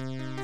Bye.